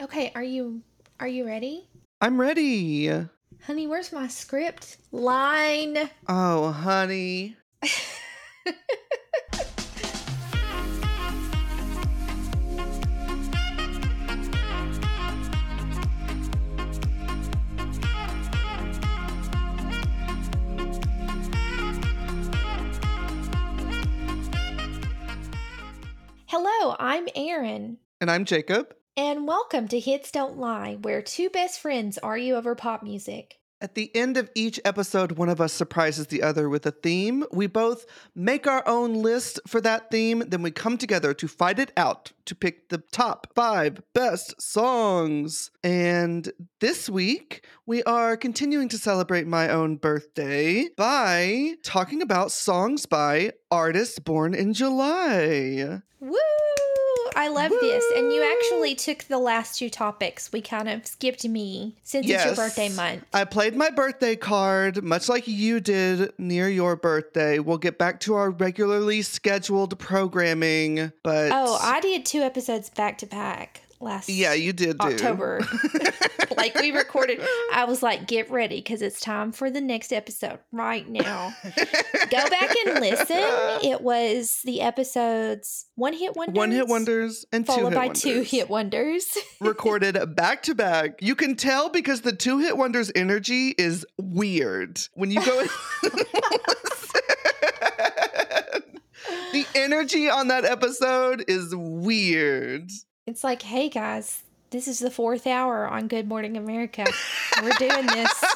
Okay, are you are you ready? I'm ready. Honey, where's my script? Line. Oh, honey. Hello, I'm Aaron. And I'm Jacob. And welcome to Hits Don't Lie, where two best friends argue over pop music. At the end of each episode, one of us surprises the other with a theme. We both make our own list for that theme, then we come together to fight it out to pick the top five best songs. And this week, we are continuing to celebrate my own birthday by talking about songs by artists born in July. Woo! I love this. And you actually took the last two topics. We kind of skipped me since it's your birthday month. I played my birthday card, much like you did near your birthday. We'll get back to our regularly scheduled programming, but Oh, I did two episodes back to back last yeah, you did do. October. like we recorded. I was like, get ready because it's time for the next episode right now. Go back and listen. It was the episodes one hit wonders, One hit wonders and two followed by wonders. two hit wonders. recorded back to back. You can tell because the two hit wonders energy is weird. When you go The energy on that episode is weird. It's like, hey guys, this is the fourth hour on Good Morning America. We're doing this.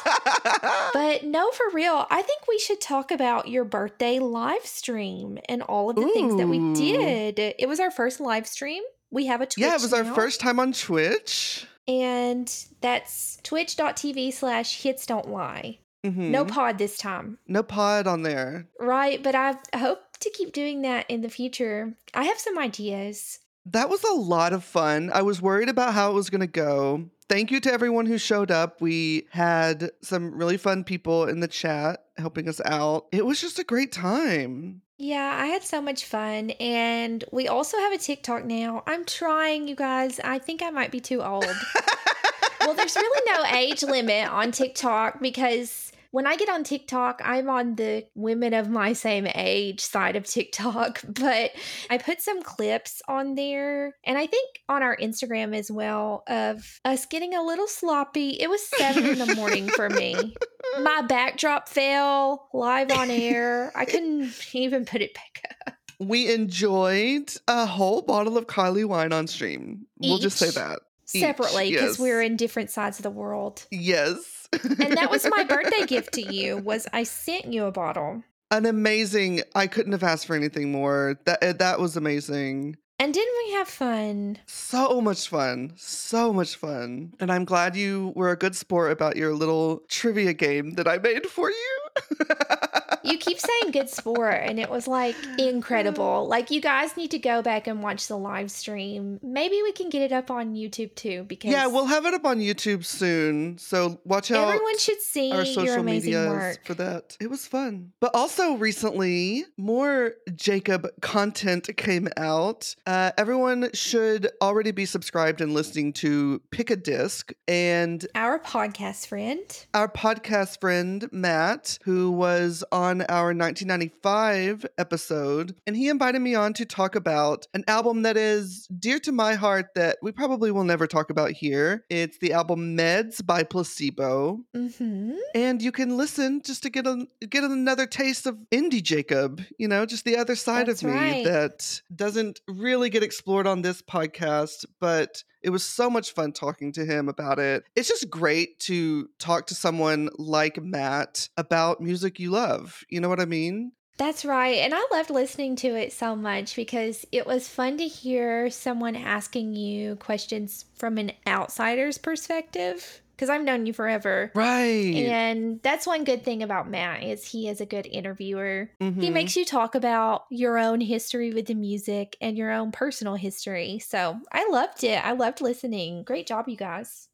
But no, for real, I think we should talk about your birthday live stream and all of the things that we did. It was our first live stream. We have a Twitch. yeah, it was our first time on Twitch. And that's twitch.tv slash hits don't lie. Mhm. No pod this time. no pod on there. Right. But I hope to keep doing that in the future. I have some ideas. That was a lot of fun. I was worried about how it was going to go. Thank you to everyone who showed up. We had some really fun people in the chat helping us out. It was just a great time. Yeah, I had so much fun. And we also have a TikTok now. I'm trying, you guys. I think I might be too old. well, there's really no age limit on TikTok because when I get on TikTok, I'm on the women of my same age side of TikTok, but I put some clips on there and I think on our Instagram as well of us getting a little sloppy. It was seven in the morning for me. My backdrop fell live on air. I couldn't even put it back up. We enjoyed a whole bottle of Kylie wine on stream. We'll just say that. Each, separately because yes. we're in different sides of the world. Yes. And that was my birthday gift to you was I sent you a bottle. An amazing. I couldn't have asked for anything more. That uh, that was amazing. And didn't we have fun? So much fun. So much fun. And I'm glad you were a good sport about your little trivia game that I made for you. You keep saying good sport and it was like incredible. Like you guys need to go back and watch the live stream. Maybe we can get it up on YouTube too because yeah, we'll have it up on YouTube soon. So watch out. everyone should see our your social amazing work. for that. It was fun. But also recently, more Jacob content came out. Uh, everyone should already be subscribed and listening to Pick a Disc. And Our podcast friend. our podcast friend, Matt, who was on our 1995 episode, and he invited me on to talk about an album that is dear to my heart that we probably will never talk about here. It's the album Meds by Placebo Mm-hmm. and you can listen just to get a get another taste of indie Jacob. You know, just the other side That's of me right. that doesn't really get explored on this podcast, but it was so much fun talking to him about it. It's just great to talk to someone like Matt about music you love. You know what I mean? That's right. And I loved listening to it so much because it was fun to hear someone asking you questions from an outsider's perspective. Because I've known you forever. Right. And that's one good thing about Matt is he is a good interviewer. He Mhm. makes you talk about your own history with the music and your own personal history. So I loved it. I loved listening. Great job, you guys.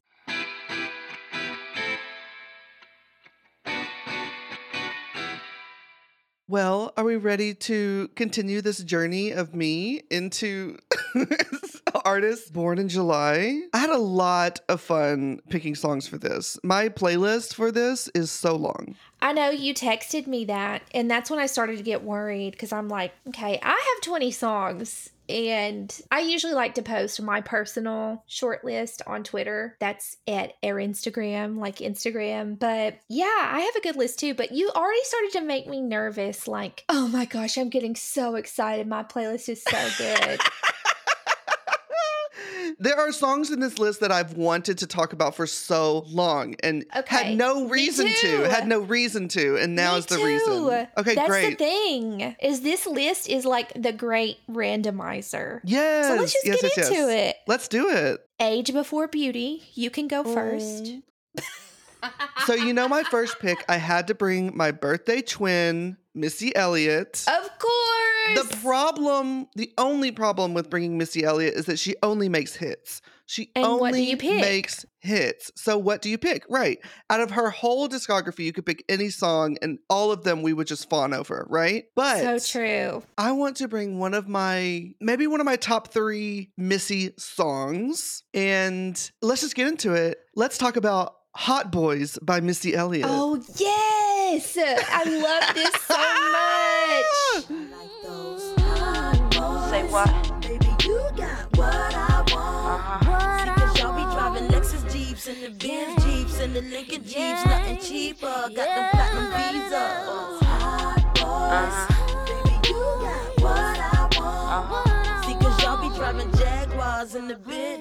Well, are we ready to continue this journey of me into artist born in July. I had a lot of fun picking songs for this. My playlist for this is so long. I know you texted me that, and that's when I started to get worried because I'm like, okay, I have 20 songs. And I usually like to post my personal short list on Twitter. That's at our Instagram, like Instagram. But yeah, I have a good list too. But you already started to make me nervous. Like, oh my gosh, I'm getting so excited. My playlist is so good. there are songs in this list that I've wanted to talk about for so long and Okay, had no reason to. Had no reason to, and now Me is the too. reason. Okay, That's great. the thing. Is this list is like the great randomizer. Yes. So let's just yes, get yes, into yes. it. Let's do it. Age before beauty. You can go first. Mm. So you know my first pick, I had to bring my birthday twin, Missy Elliott. Of course. The problem, the only problem with bringing Missy Elliott is that she only makes hits. She And only what do you pick? makes hits. So what do you pick? Right. Out of her whole discography, you could pick any song and all of them we would just fawn over, right? But so true. I want to bring one of my maybe one of my top 3 Missy songs and let's just get into it. Let's talk about Hot Boys by Missy Elliott. Oh yes. I love this so much. like those hot boys. Say what? Baby, you got what I want. Uh-huh. See, cause y'all be driving Lexus Jeeps and the Benz Jeeps and the Lincoln Jeeps. Nothing cheaper. Got them platinum visas. Hot boys. Baby, you got what I want. See, cause y'all be driving Jaguars and the Bentleys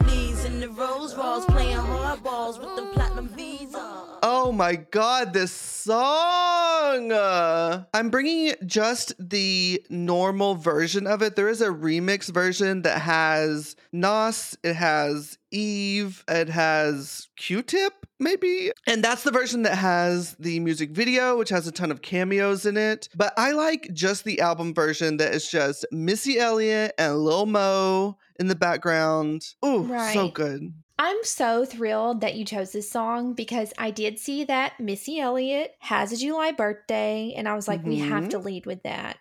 the playing hardballs with them platinum visas. Oh my god, this song! I'm bringing just the normal version of it. There is a remix version that has Nas, it has Eve, it has Q-Tip, maybe. And that's the version that has the music video, which has a ton of cameos in it. But I like just the album version that is just Missy Elliott and Lil Mo in the background. Oh, so good. I'm so thrilled that you chose this song because I did see that Missy Elliott has a July birthday, and I was like, we have Mhm. to lead with that.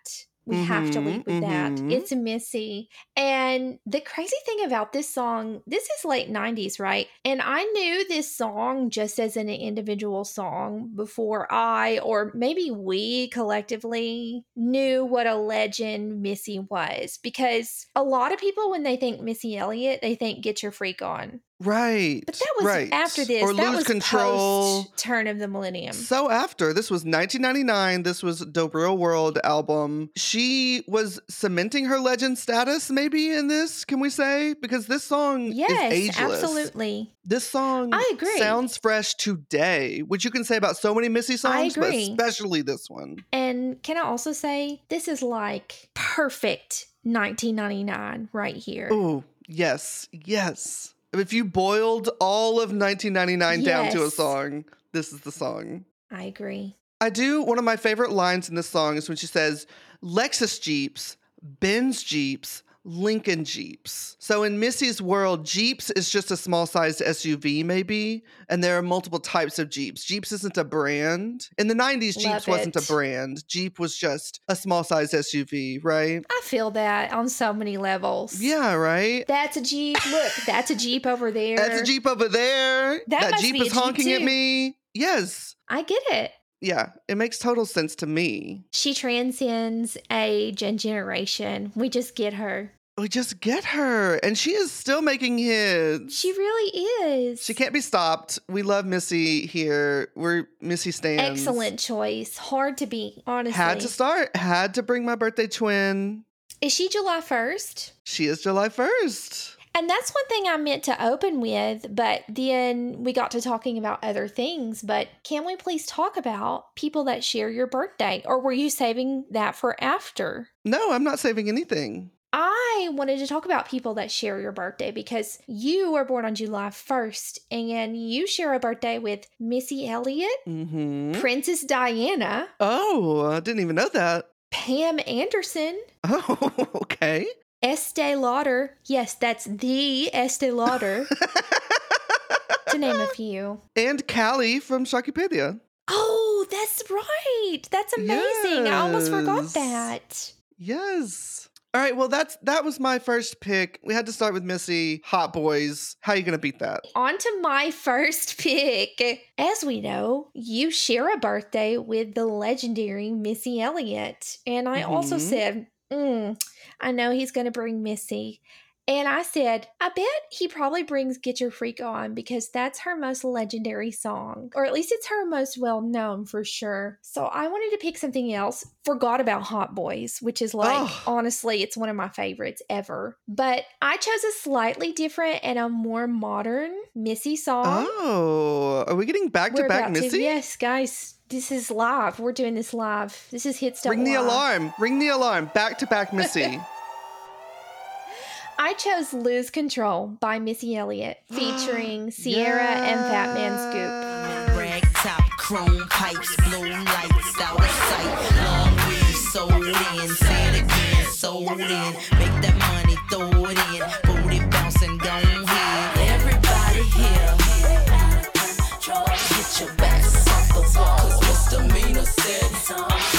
We have to lead Mhm, with that. mhm. It's Missy. And the crazy thing about this song, this is late 90s, right? And I knew this song just as an individual song before I, or maybe we collectively, knew what a legend Missy was. Because a lot of people, when they think Missy Elliott, they think Get Your Freak On. Right. But that was right. after this. Or that lose was control. post turn of the millennium. So after this was 1999. This was the Real World album. She was cementing her legend status, maybe in this. Can we say because this song is yes, ageless. absolutely. This song I agree. sounds fresh today, which you can say about so many Missy songs, but agree. especially this one. And can I also say this is like perfect 1999 right here. Oh yes, yes. If you boiled all of 1999 down to a song, this is the song. I agree. I do. One of my favorite lines in this song is when she says, Lexus Jeeps, Benz Jeeps, Lincoln Jeeps. So in Missy's world, Jeeps is just a small sized SUV, maybe, and there are multiple types of Jeeps. Jeeps isn't a brand. In the 90s, Jeeps wasn't a brand. Jeep was just a small sized SUV, right? I feel that on so many levels. Yeah, right? That's a Jeep. Look, that's a Jeep over there. That's a Jeep over there. That must Jeep is Jeep honking at me. Yes. I get it. Yeah, it makes total sense to me. She transcends age and generation. We just get her. We just get her, and she is still making hits. She really is. She can't be stopped. We love Missy here. We're Missy stands. Excellent choice. Hard to beat, honestly. Had to start. Had to bring my birthday twin. Is she July 1st? She is July first. And that's one thing I meant to open with, but then we got to talking about other things. But can we please talk about people that share your birthday? Or were you saving that for after? No, I'm not saving anything. I wanted to talk about people that share your birthday because you were born on July 1st and you share a birthday with Missy Elliott, Mm-hmm. Princess Diana, Oh, I didn't even know that. Pam Anderson, Oh, okay. Estee Lauder. Yes, that's the Estee Lauder, to name a few. and Callie from Shakipedia. Oh, that's right. That's amazing. I almost forgot that. Yes. All right, well that's that was my first pick. We had to start with Missy, Hot Boys. How are you gonna beat that? On to my first pick. As we know, you share a birthday with the legendary Missy Elliott. And I also Mhm. said, mm, I know he's going to bring Missy. And I said, I bet he probably brings Get Your Freak On because that's her most legendary song, or at least it's her most well known for sure. So I wanted to pick something else. Forgot about Hot Boys, which is like, Oh. honestly, it's one of my favorites ever. But I chose a slightly different and a more modern Missy song. Oh, are we getting back to back to- Missy? yes, guys. This is live. We're doing this live. This is Hit Stuff Ring the Live. alarm. Ring the alarm. Back to back Missy. I chose Lose Control by Missy Elliott featuring Ciara and Fat Man Scoop. Rag top, chrome pipes, blue lights out of sight. Long weed sold in, say it again, sold in. Make that money, throw it in, booty bouncing, go ahead. Everybody here, get your backs off the wall. Cause misdemeanor said,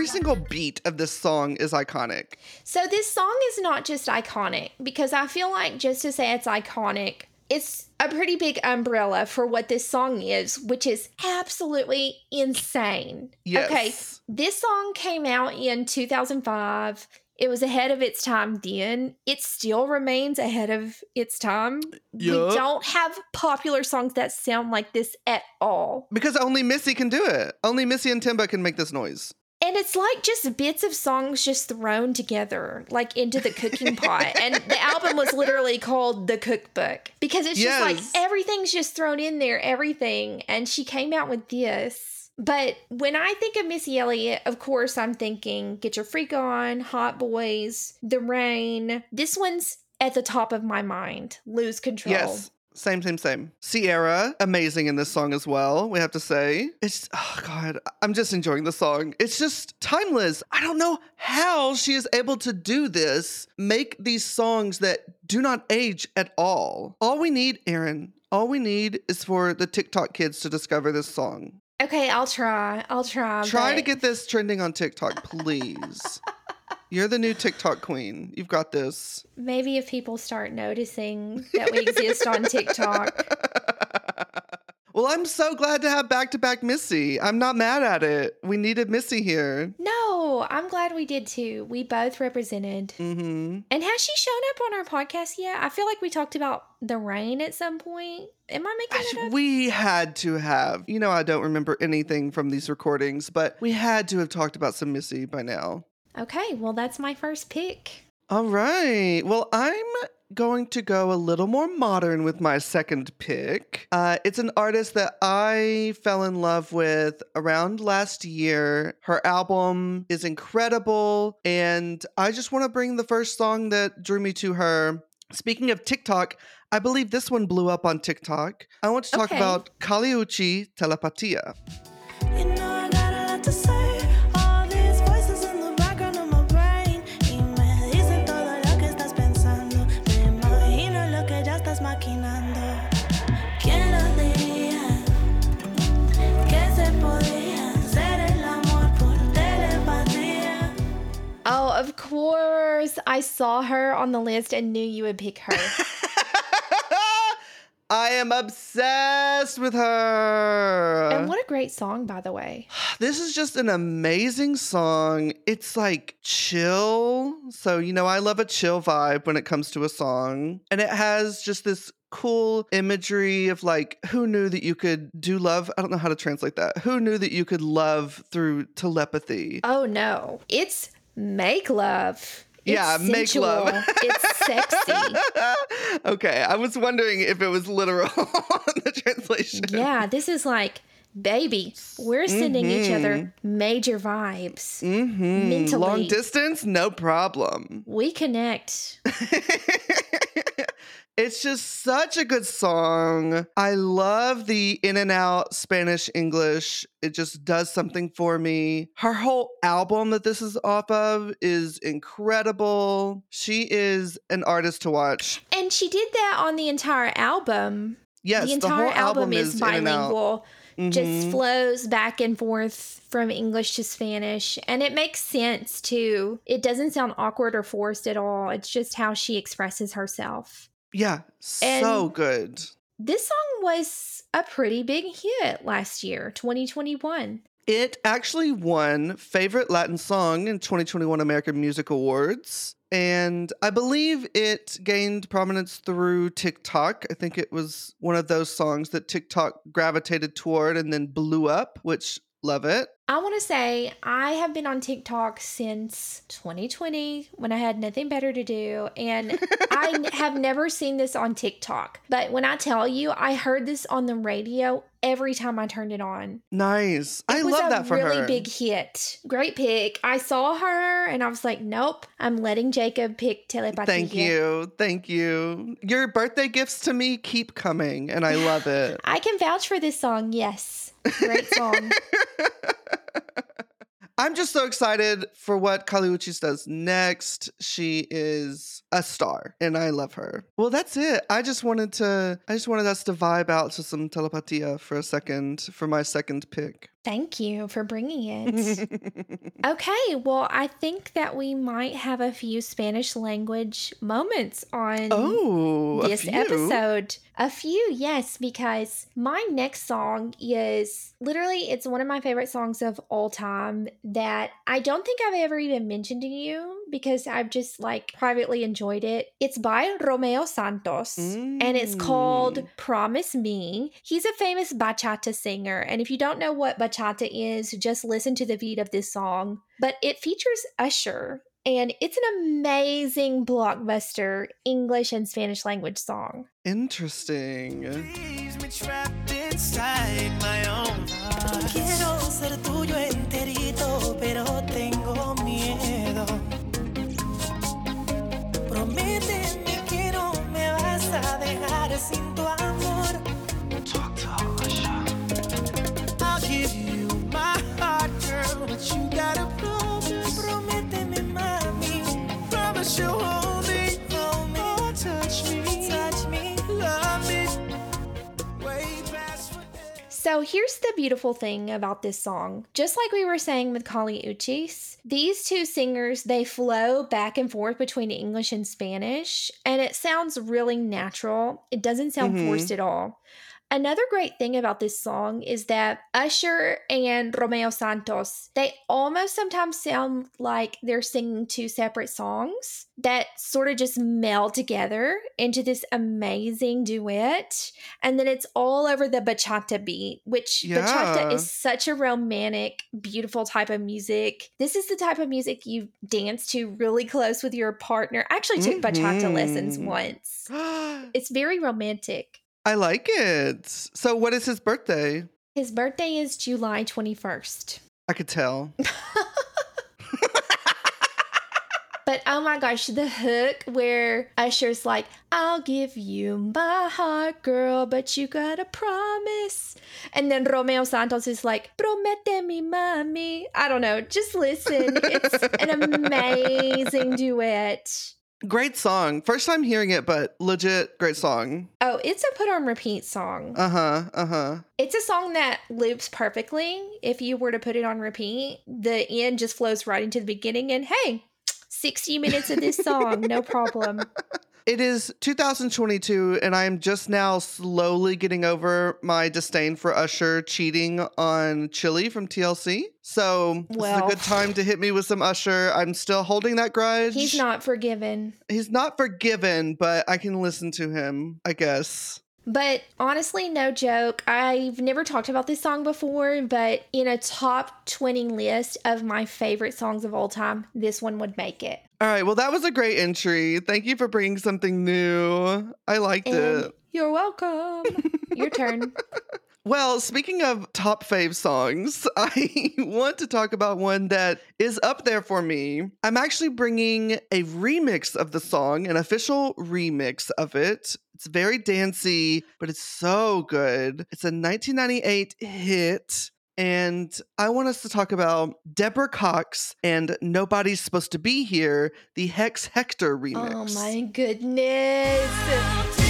Every single beat of this song is iconic. So this song is not just iconic because I feel like just to say it's iconic, it's a pretty big umbrella for what this song is, which is absolutely insane. Yes. Okay, this song came out in 2005. It was ahead of its time then. It still remains ahead of its time. We don't have popular songs that sound like this at all. Because only Missy can do it. Only Missy and Timba can make this noise. And it's like just bits of songs just thrown together, like into the cooking pot. And the album was literally called The Cookbook because it's just like everything's just thrown in there, everything. And she came out with this. But when I think of Missy Elliott, of course, I'm thinking Get Your Freak On, Hot Boys, The Rain. This one's at the top of my mind Lose Control. Yes. Same, same, same. Ciara, amazing in this song as well, we have to say. It's, oh God, I'm just enjoying the song. It's just timeless. I don't know how she is able to do this, make these songs that do not age at all. All we need, Aaron, all we need is for the TikTok kids to discover this song. Okay, I'll try. I'll try. Try to get this trending on TikTok, please. You're the new TikTok queen. You've got this. Maybe if people start noticing that we exist on TikTok. well, I'm so glad to have back to back Missy. I'm not mad at it. We needed Missy here. No, I'm glad we did too. We both represented. hmm And has she shown up on our podcast yet? I feel like we talked about the rain at some point. Am I making it up? We had to have. You know, I don't remember anything from these recordings, but we had to have talked about some Missy by now. Okay, well, that's my first pick. All right. Well, I'm going to go a little more modern with my second pick. Uh, it's an artist that I fell in love with around last year. Her album is incredible, and I just want to bring the first song that drew me to her. Speaking of TikTok, I believe this one blew up on TikTok. I want to talk Okay. about Kali Uchis Telepatia. Of course. I saw her on the list and knew you would pick her. I am obsessed with her. and what a great song, by the way. This is just an amazing song. It's like chill. So, you know, I love a chill vibe when it comes to a song. And it has just this cool imagery of like, who knew that you could do love? I don't know how to translate that. Who knew that you could love through telepathy? Oh, no. It's make love. It's Yeah, make love. it's sexy. okay, I was wondering if it was literal on the translation. Yeah, this is like, baby, we're sending each other Mm-hmm. major vibes. Mm hmm Mentally. Long distance, no problem. We connect. it's just such a good song. I love the in and out Spanish English. It just does something for me. Her whole album that this is off of is incredible. She is an artist to watch. And she did that on the entire album. Yes, the entire whole album, is, in and out. bilingual. Just Mhm. flows back and forth from English to Spanish. And it makes sense too. It doesn't sound awkward or forced at all. It's just how she expresses herself. Yeah, so And- good. This song was a pretty big hit last year, 2021. It actually won favorite Latin song in 2021 American Music Awards. And I believe it gained prominence through TikTok. I think it was one of those songs that TikTok gravitated toward and then blew up, which love it. I want to say I have been on TikTok since 2020 when I had nothing better to do. And I have never seen this on TikTok. But when I tell you, I heard this on the radio every time I turned it on. Nice. It I love that for really her. big hit. Great pick. I saw her and I was like, nope, I'm letting Jacob pick Telepatía. Thank you. Thank you. Your birthday gifts to me keep coming, and I love it. I can vouch for this song. Yes. Great song. I'm just so excited for what Kali Uchis does next. She is a star and I love her. Well, that's it. I just wanted to I just wanted us to vibe out to some telepatia for a second for my second pick. Thank you for bringing it. Okay, well, I think that we might have a few Spanish language moments on oh, this episode. A few, yes, because my next song is literally it's one of my favorite songs of all time that I don't think I've ever even mentioned to you because I've just like privately enjoyed it. It's by Romeo Santos and it's called Mm. Promise Me. He's a famous bachata singer and if you don't know what bachata is, just listen to the beat of this song. But it features Usher and it's an amazing blockbuster English and Spanish language song. Interesting. So here's the beautiful thing about this song. Just like we were saying with Kali Uchis, these two singers, they flow back and forth between English and Spanish, and it sounds really natural. It doesn't sound Mhm. forced at all. Another great thing about this song is that Usher and Romeo Santos, they almost sometimes sound like they're singing two separate songs that sort of just meld together into this amazing duet. And then it's all over the bachata beat, which bachata is such a romantic, beautiful type of music. This is the type of music you dance to really close with your partner. I actually took bachata lessons Mhm. once. It's very romantic. Like it. So what is his birthday? His birthday is July 21st. I could tell. But oh my gosh, the hook where Usher's like, I'll give you my heart, girl, but you gotta promise. And then Romeo Santos is like, Promete mi mami. I don't know, just listen. It's an amazing duet. Great song. First time hearing it, but legit great song. Oh, it's a put on repeat song. Uh huh. Uh huh. It's a song that loops perfectly. If you were to put it on repeat, the end just flows right into the beginning, and hey, 60 minutes of this song, no problem. It is 2022, and I am just now slowly getting over my disdain for Usher cheating on Chili from TLC. So this is a good time to hit me with some Usher. I'm still holding that grudge. He's not forgiven. He's not forgiven, but I can listen to him, I guess. But honestly, no joke. I've never talked about this song before, but in a top 20 list of my favorite songs of all time, this one would make it. All right. Well, that was a great entry. Thank you for bringing something new. I liked And it. you're welcome. Your turn. Well, speaking of top fave songs, I want to talk about one that is up there for me. I'm actually bringing a remix of the song, an official remix of it. It's very dancey, but it's so good. It's a 1998 hit. And I want us to talk about Deborah Cox and Nobody's Supposed to Be Here, the Hex Hector oh remix. Oh my goodness.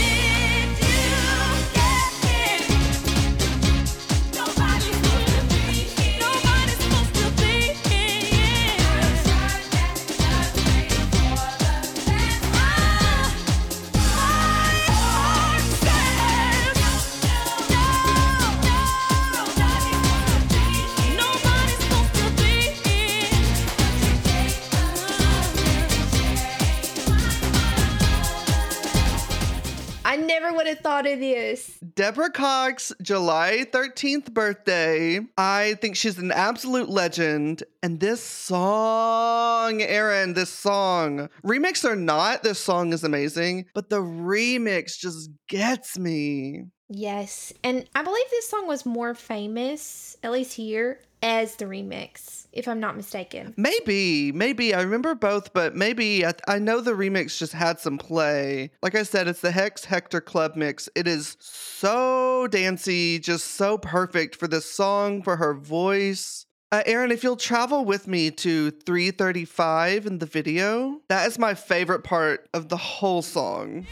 Have thought of this. Deborah Cox, July 13th birthday. I think she's an absolute legend. And this song, Aaron, this song, remix or not, this song is amazing, but the remix just gets me. Yes. And I believe this song was more famous, at least here, as the remix, if I'm not mistaken. Maybe, maybe. I remember both, but maybe I, I know the remix just had some play. Like I said, it's the Hex Hector Club mix. It is so dancey, just so perfect for this song, for her voice. Uh, Aaron, if you'll travel with me to 335 in the video, that is my favorite part of the whole song.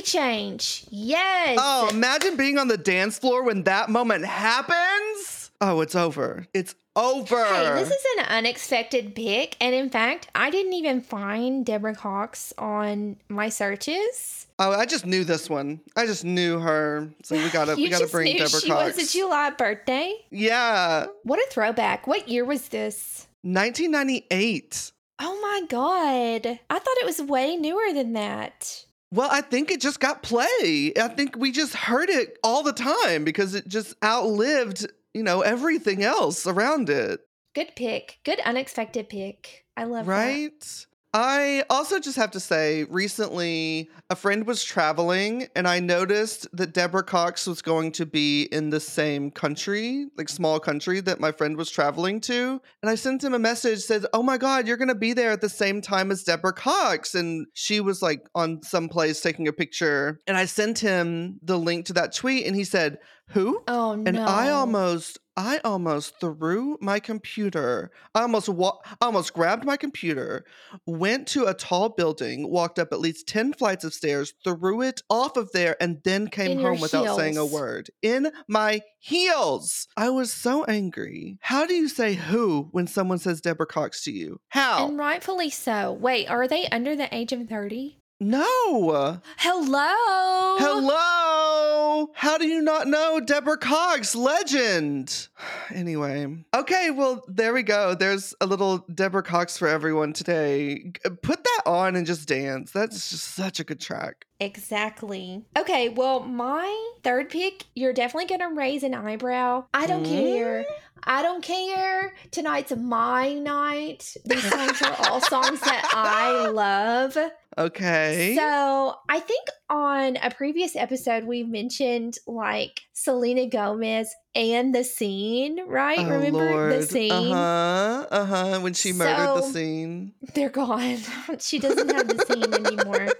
Key change. Yes. Oh, imagine being on the dance floor when that moment happens. Oh, it's over. It's over. Hey, this is an unexpected pick. And in fact, I didn't even find Deborah Cox on my searches. Oh, I just knew this one. I just knew her. So we gotta we gotta bring knew Deborah she Cox. was a July birthday. yeah. What a throwback. What year was this? 1998. Oh my God. I thought it was way newer than that. Well, I think it just got play. I think we just heard it all the time because it just outlived, you know, everything else around it. Good pick. Good unexpected pick. I love that. I also just have to say, recently a friend was traveling and I noticed that Deborah Cox was going to be in the same country, like small country that my friend was traveling to. And I sent him a message, said, Oh my God, you're going to be there at the same time as Deborah Cox. And she was like on some place taking a picture. And I sent him the link to that tweet and he said, Who? Oh no. And I almost, I almost threw my computer. I almost, wa- almost grabbed my computer, went to a tall building, walked up at least ten flights of stairs, threw it off of there, and then came In your home without saying a word. In my heels. I was so angry. How do you say who when someone says Deborah Cox to you? How? And rightfully so. Wait, are they under the age of 30? No. Hello. Hello! How do you not know Deborah Cox, legend? Anyway, okay, well, there we go. There's a little Deborah Cox for everyone today. Put that on and just dance. That's just such a good track. Exactly. Okay, well, my third pick, you're definitely going to raise an eyebrow. I don't care. I don't care. Tonight's my night. These songs are all songs that I love. Okay. So I think on a previous episode, we mentioned like Selena Gomez and the scene, right? Oh, Remember the scene? Uh huh. Uh huh. When she murdered the scene. They're gone. she doesn't have the scene anymore.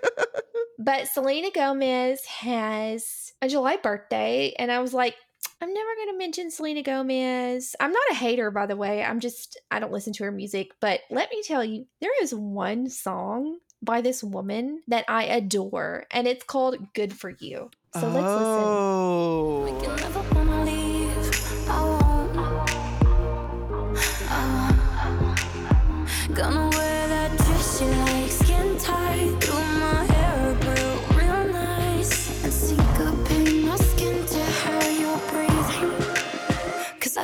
But Selena Gomez has a July birthday, and I was like, I'm never going to mention Selena Gomez. I'm not a hater, by the way. I'm just, I don't listen to her music. But let me tell you, there is one song by this woman that I adore, and it's called Good for You. So let's listen. Oh.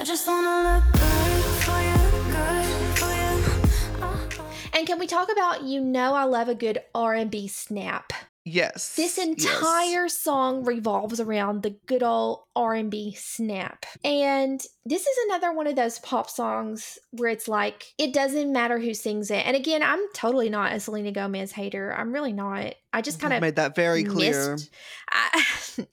Just wanna look good for you, good for you. Uh-huh. And can we talk about, you know, I love a good R&B snap. Yes. This yes. entire song revolves around the good old R&B snap. And this is another one of those pop songs where it's like it doesn't matter who sings it. And again, I'm totally not a Selena Gomez hater. I'm really not. I just kind of made that very clear. I,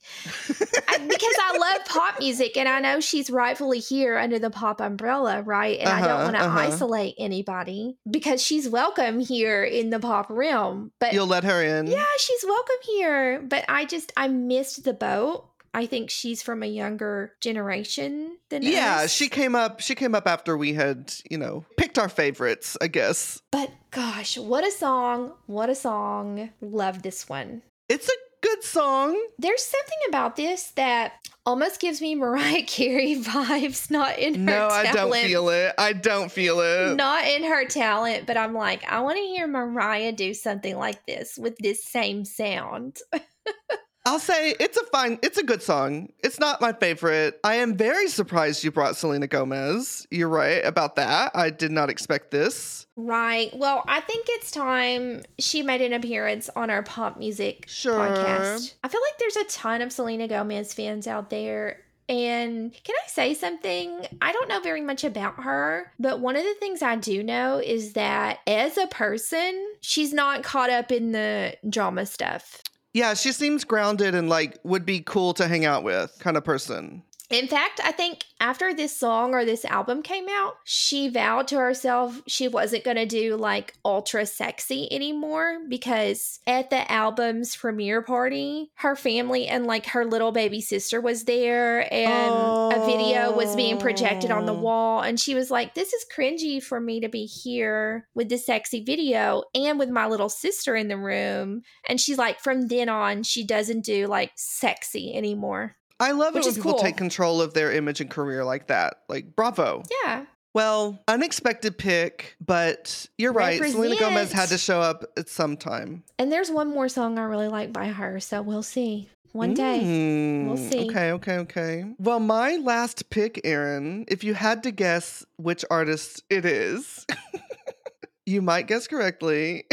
I- because I love pop music and I know she's rightfully here under the pop umbrella, right? And I don't Uh-huh, want to uh-huh. isolate anybody because she's welcome here in the pop realm. But You'll let her in. yeah, she's welcome here. But I just I missed the boat. I think she's from a younger generation than Yeah, us. she came up. She came up after we had, you know, picked our favorites. I guess But gosh, what a song! What a song! Love this one. it's a good song. There's something about this that almost gives me Mariah Carey vibes, not in her No, I don't feel it. I don't feel it. Not in her talent, but I'm like, I want to hear Mariah do something like this with this same sound. I'll say it's a fine, it's a good song. It's not my favorite. I am very surprised you brought Selena Gomez. You're right about that. I did not expect this. Right. Well, I think it's time she made an appearance on our pop music Sure. podcast. I feel like there's a ton of Selena Gomez fans out there. And can I say something? I don't know very much about her, but one of the things I do know is that as a person, she's not caught up in the drama stuff. Yeah, she seems grounded and like would be cool to hang out with kind of person. In fact, I think after this song or this album came out, she vowed to herself she wasn't going to do like ultra sexy anymore because at the album's premiere party, her family and like her little baby sister was there and a video was being projected on the Oh. wall. And she was like, This is cringy for me to be here with this sexy video and with my little sister in the room. And she's like, From then on, she doesn't do like sexy anymore. I love Which it when people cool. take control of their image and career like that. Like, bravo. Yeah. Well, unexpected pick, but you're right. Selena Gomez had to show up at some time. And there's one more song I really like by her, so we'll see. One day. We'll Mm, see. Okay, okay, okay. Well, my last pick, Aaron, if you had to guess which artist it is, you might guess correctly.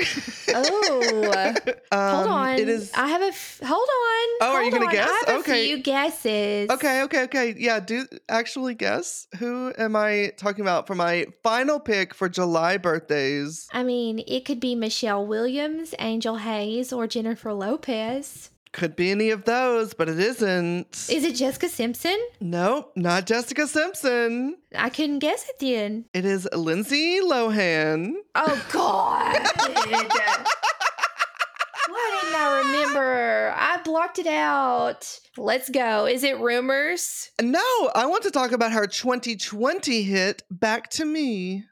Oh. Hold Um, on. It is. I have a. F- hold on. Oh, are you gonna guess? I have Okay. a few guesses. Okay, okay, okay. Yeah, do actually guess. Who am I talking about for my final pick for July birthdays? I mean, it could be Michelle Williams, Angel Haze, or Jennifer Lopez. Could be any of those, but it isn't. Is it Jessica Simpson? nope, not Jessica Simpson. I couldn't guess it then. It is Lindsay Lohan. Oh God! Why didn't I remember? I blocked it out. Let's go. Is it rumors? No, I want to talk about her 2020 hit, Back to Me.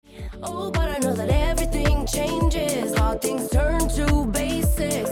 Oh, but I know that everything changes. All things turn to basics.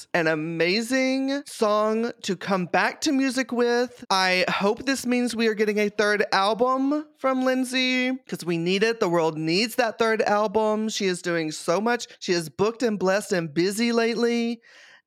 an amazing song to come back to music with. I hope this means we are getting a third album from Lindsay because we need it. The world needs that third album. She is doing so much. She is booked and blessed and busy lately.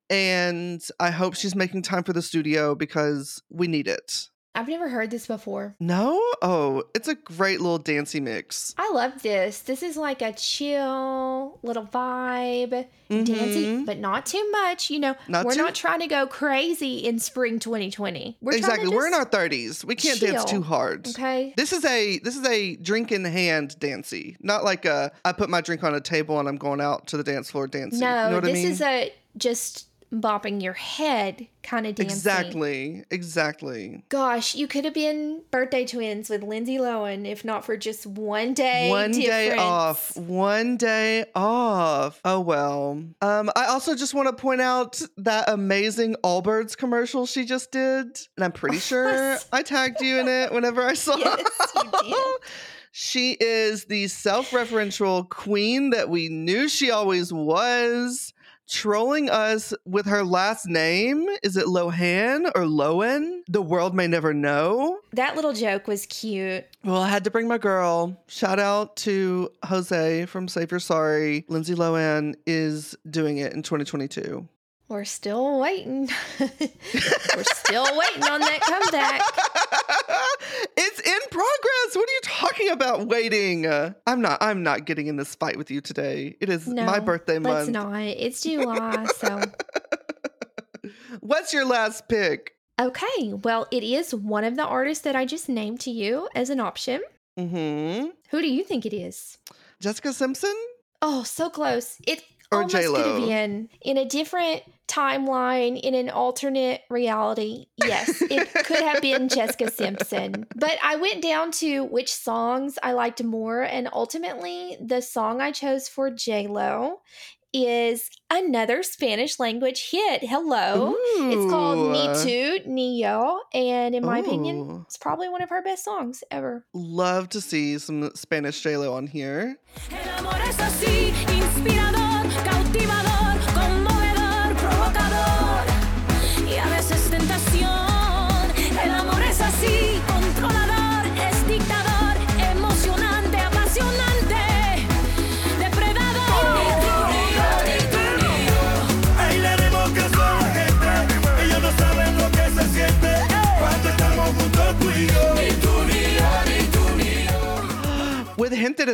And I hope she's making time for the studio because we need it. I've never heard this before. No? Oh, it's a great little dancey mix. I love this. This is like a chill little vibe, dancey, Mhm. but not too much. You know, Not we're too- not trying to go crazy in spring 2020. We're exactly. We're in our 30s. We can't dance chill, too hard. Okay. This is a this is a drink in hand dancey, not like a I put my drink on a table and I'm going out to the dance floor dancing. No, you know what this I mean? is a just bopping your head kind of dancing. exactly, exactly. Gosh, you could have been birthday twins with Lindsay Lohan if not for just one day. one day off, one day off. Oh well. Um, I also just want to point out that amazing Allbirds commercial she just did, and I'm pretty sure I tagged you in it whenever I saw. Yes, did. She is the self-referential queen that we knew she always was. Trolling us with her last name. Is it Lohan or Lowen? The world may never know. That little joke was cute. Well, I had to bring my girl. Shout out to Jose from Save Your Sorry. Lindsay Lohan is doing it in 2022. We're still waiting. We're still waiting on that comeback. it's in progress. What are you talking about waiting? Uh, I'm not I'm not getting in this fight with you today. It is No, my birthday month. not. It's July, so What's your last pick? okay. Well, it is one of the artists that I just named to you as an option. Mhm. Who do you think it is? Jessica Simpson? Oh, so close. It Or could J-Lo. have been in a different timeline, in an alternate reality. Yes, it could have been Jessica Simpson. But I went down to which songs I liked more, and ultimately, the song I chose for J Lo is another Spanish language hit. Hello. It's called Me Ooh. Too, Ni Yo, and in my opinion, it's probably one of her best songs ever. Love to see some Spanish JLo on here. Hinted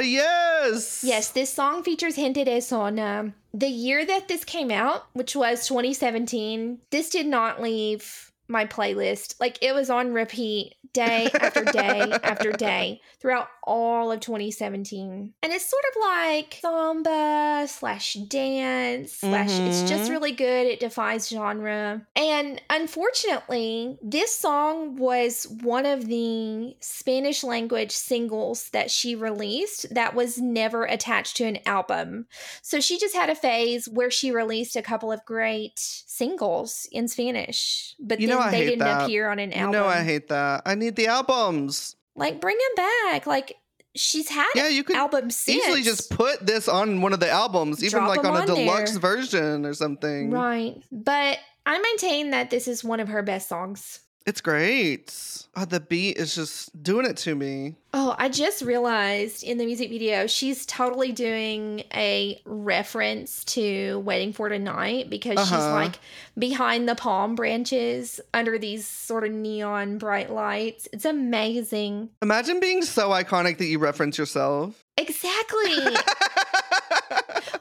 yes. Yes, this song features hinted on um, the year that this came out, which was 2017. This did not leave my playlist. Like it was on repeat day after day after day throughout all of 2017. And it's sort of like samba slash dance slash it's just Mhm. really good. It defies genre. And unfortunately, this song was one of the Spanish language singles that she released that was never attached to an album. So she just had a phase where she released a couple of great singles in Spanish, but You then know I they hate didn't that. appear on an You album. know I hate that. I need the albums. Like bring them back. Like she's had Yeah, you could albums since. easily just put this on one of the albums, even Drop like 'em on a deluxe there. version or something. right. But I maintain that this is one of her best songs. It's great. Oh, the beat is just doing it to me. Oh, I just realized in the music video, she's totally doing a reference to Waiting for Tonight because she's Uh-huh. like behind the palm branches under these sort of neon bright lights. It's amazing. Imagine being so iconic that you reference yourself. Exactly.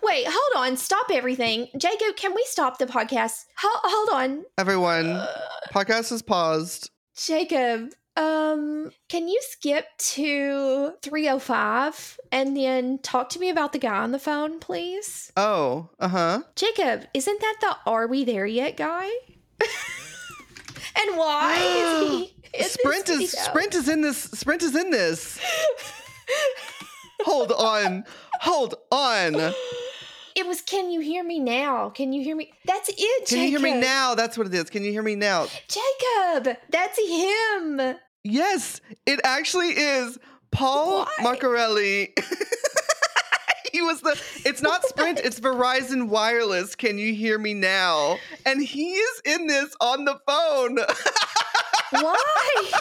Wait, hold on. Stop everything. Jacob, can we stop the podcast? Ho- hold on. Everyone, podcast is paused. Jacob, um, can you skip to 305 and then talk to me about the guy on the phone, please? Oh, uh huh. Jacob, isn't that the Are We There Yet guy? and why is he Sprint is video? Sprint is in this. Sprint is in this. Hold on. Hold on. It was Can You Hear Me Now? Can you hear me? That's it, Jacob. Can you hear me now? That's what it is. Can you hear me now? Jacob, that's him. Yes, it actually is Paul Why? Marcarelli. he was the it's not Sprint, it's Verizon Wireless. Can you hear me now? And he is in this on the phone. Why?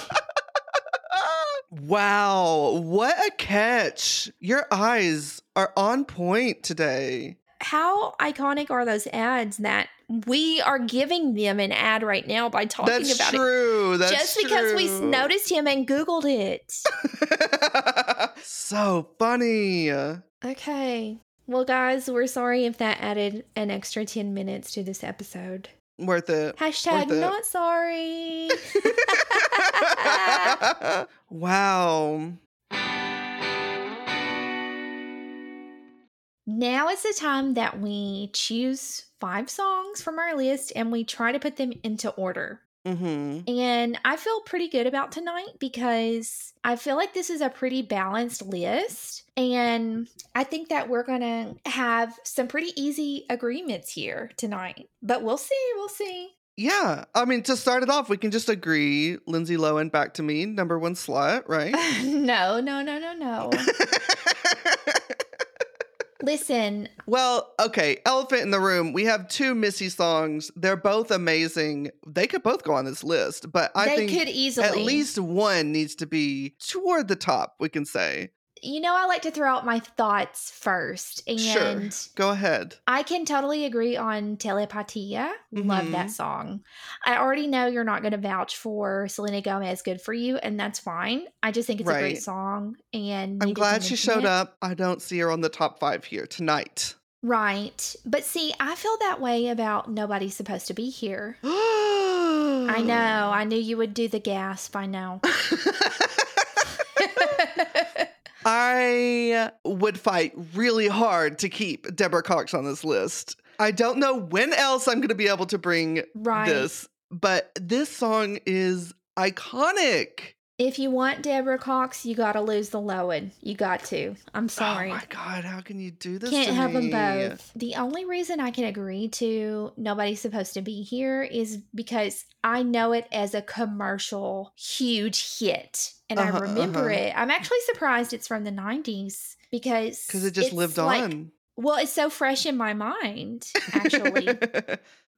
wow, what a catch. Your eyes are on point today. How iconic are those ads that we are giving them an ad right now by talking That's about it? That's true. That's Just because we noticed him and Googled it. so funny. Okay. Well, guys, we're sorry if that added an extra 10 minutes to this episode. Worth it. Hashtag Worth it. not sorry. wow. Now is the time that we choose five songs from our list and we try to put them into order. hmm And I feel pretty good about tonight because I feel like this is a pretty balanced list. And I think that we're going to have some pretty easy agreements here tonight. But we'll see. We'll see. Yeah. I mean, to start it off, we can just agree Lindsay Lohan back to me, number one slot, right? no, no, no, no, no. Listen, Well, okay, Elephant in the Room. We have two Missy songs. They're both amazing. They could both go on this list, but I they think could easily. at least one needs to be toward the top, we can say. You know, I like to throw out my thoughts first, and Sure. Go ahead. I can totally agree on Telepatia. Love Mhm. that song. I already know you're not going to vouch for Selena Gomez, Good for You, and that's fine. I just think it's a great song, and I'm glad she showed it. up. I don't see her on the top five here tonight. Right, but see, I feel that way about Nobody's Supposed to Be Here. I I know. I knew you would do the gasp. I know. I would fight really hard to keep Deborah Cox on this list. I don't know when else I'm going to be able to bring right. this, but this song is iconic. If you want Deborah Cox, you got to lose the Lohan. You got to. I'm sorry. Oh my god, how can you do this? Can't have them both. The only reason I can agree to nobody's supposed to be here is because I know it as a commercial huge hit. And Uh-huh, I remember uh-huh. it. I'm actually surprised it's from the 90s because Because it just lived like- on. Well, it's so fresh in my mind, actually.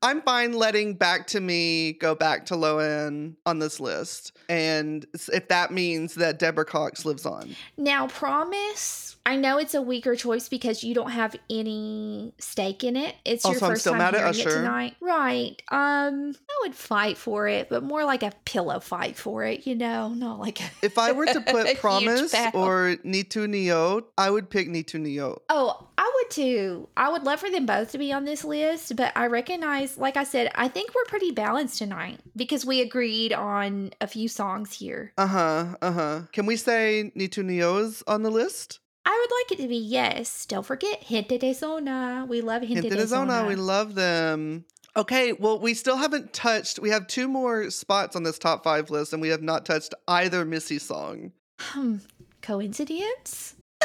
I'm fine letting Back to Me go back to Lohan on this list. And if that means that Deborah Cox lives on. now, Promise, I know it's a weaker choice because you don't have any stake in it. It's your Also, I'm first still time mad at hearing it tonight. Right. Um, I would fight for it, but more like a pillow fight for it, you know, not like a If I were to put Promise or Nitu Nio, I would pick Nitu Nio. Oh, I would too. I would love for them both to be on this list, but I recognize, like I said, I think we're pretty balanced tonight because we agreed on a few songs here. Uh huh. Uh huh. Can we say Nitu is on the list? I would like it to be yes. Don't forget Gente de Zona. We love Gente, Gente de de Zona, Zona. we love them. Okay, well, we still haven't touched. We have two more spots on this top five list, and we have not touched either Missy song. Hmm. Coincidence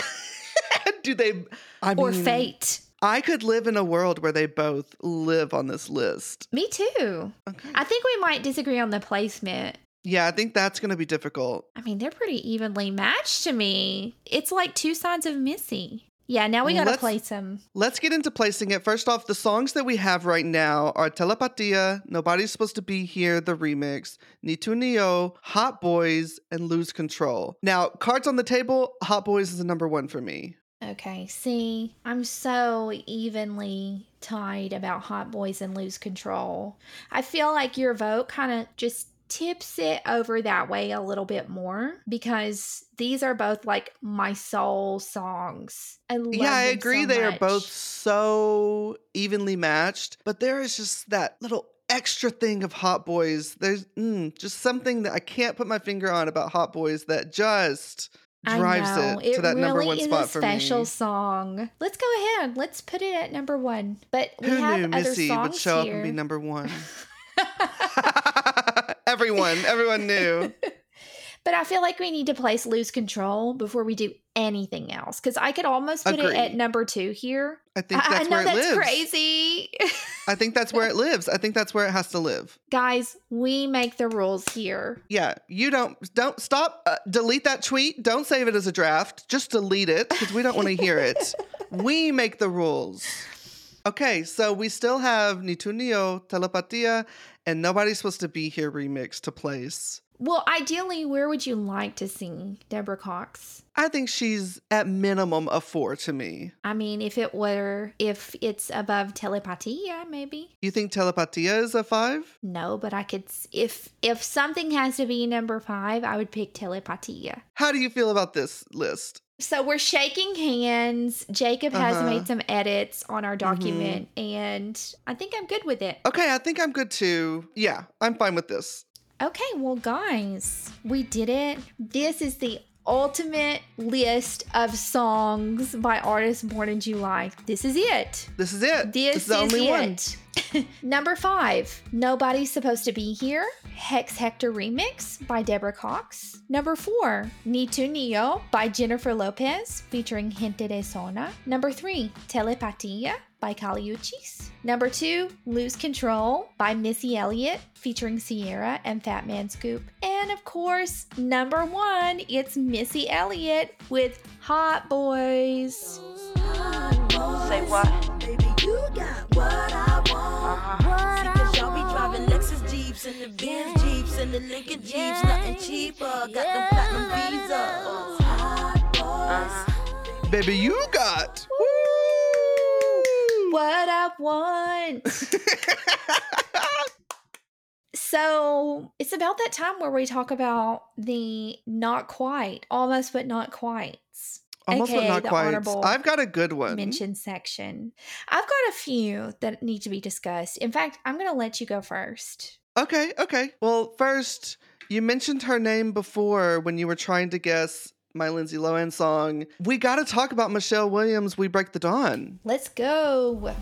Do they? I or mean, fate? I could live in a world where they both live on this list. Me too. Okay. I think we might disagree on the placement. Yeah, I think that's going to be difficult. I mean, they're pretty evenly matched to me. It's like two sides of Missy. Yeah, now we gotta Let's- place them. Let's get into placing it. First off, the songs that we have right now are Telepatia, Nobody's Supposed to Be Here, the remix, Nitu Nio, Hot Boys, and Lose Control. Now, cards on the table, Hot Boys is the number one for me. Okay, see, I'm so evenly tied about Hot Boys and Lose Control. I feel like your vote kind of just tips it over that way a little bit more because these are both like my soul songs. I love yeah, I agree. so they are both so evenly matched, but there is just that little extra thing of Hot Boys. There's mm, just something that I can't put my finger on about Hot Boys that just drives it, to that number really one is spot a for special me. song. Let's go ahead. Let's put it at number one. But we Who have knew other Missy songs would show here. up and be number one? everyone, everyone knew. But I feel like we need to place lose control before we do anything else because I could almost put it at number two here. I think I, I that's know where it that's lives. crazy. I think that's where it lives. I think that's where it has to live. Guys, we make the rules here. Yeah, you don't don't stop. Uh, delete that tweet. Don't save it as a draft. Just delete it because we don't want to hear it. we make the rules. Okay, so we still have Nitunio, Telepatia, and Nobody's Supposed to Be Here remix to place. Well, ideally, where would you like to see Deborah Cox? I think she's at minimum a four to me. I mean, if it were, if it's above Telepatia, yeah, maybe. You think Telepatia is a five? No, but I could. If if something has to be number five, I would pick telepatia. How do you feel about this list? So we're shaking hands. Jacob has Uh-huh. made some edits on our document, and I think I'm good with it. Okay, I think I'm good too. Yeah, I'm fine with this. Okay, well, guys, we did it. This is the ultimate list of songs by artists born in July. This is it. This is it. This, is the only one. Number five, Nobody's Supposed to Be Here, Hex Hector Remix by Deborah Cox. Number four, Ni Tu Nio by Jennifer Lopez featuring Gente de Zona. Number three, Telepatia by Kali Uchis. Number two, Lose Control by Missy Elliott featuring Ciara and Fat Man Scoop. And of course, number one, it's Missy Elliott with Hot Boys. Hot what? Baby, you the Lincoln Jeeps, nothing cheaper. Got them platinum visas. Hot boys. Uh-huh. Baby, you got. What I want. so it's about that time where we talk about the not quite, almost but not quite. Almost but not the quite. honorable I've got a good one. mention section. I've got a few that need to be discussed. In fact, I'm going to let you go first. Okay, okay. Well, first, you mentioned her name before when you were trying to guess my Lindsay Lohan song. We got to talk about Michelle Williams' We Break the Dawn. Let's go.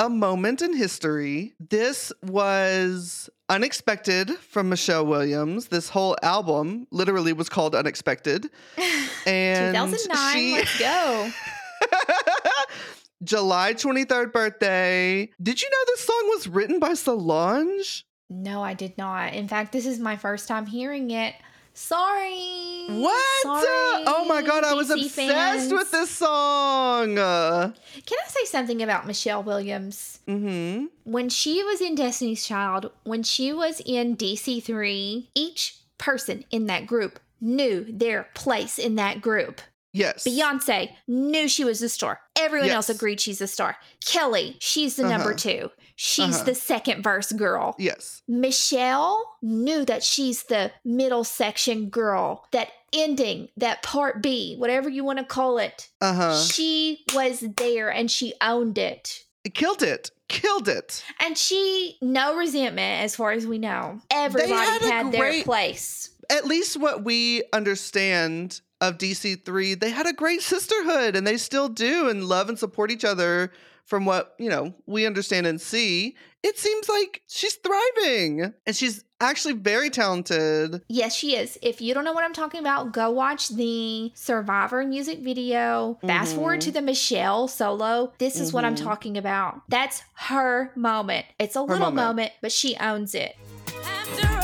A moment in history. This was unexpected from Michelle Williams. This whole album literally was called Unexpected. And 2009. she- Let's go. July 23rd birthday. Did you know this song was written by Solange? No, I did not. In fact, this is my first time hearing it. Sorry. What? Sorry, oh my god, I was DC obsessed fans. with this song. Uh, Can I say something about Michelle Williams? hmm When she was in Destiny's Child, when she was in DC3, each person in that group knew their place in that group. Yes. Beyonce knew she was the star. Everyone else agreed she's the star. Kelly, she's the number Uh-huh. two. She's Uh-huh. the second verse girl. Yes. Michelle knew that she's the middle section girl. That ending, that part B, whatever you want to call it. Uh huh. She was there and she owned it. Killed it. Killed it. And she, no resentment as far as we know. Everybody had had, a their place. At least what we understand of DC3, they had a great sisterhood and they still do and love and support each other from what, you know, we understand and see. It seems like she's thriving and she's actually very talented. Yes, she is. If you don't know what I'm talking about, go watch the Survivor music video. Fast forward to the Michelle solo. This is what I'm Mhm. talking about. That's her moment. It's a little moment. moment, but she owns it. After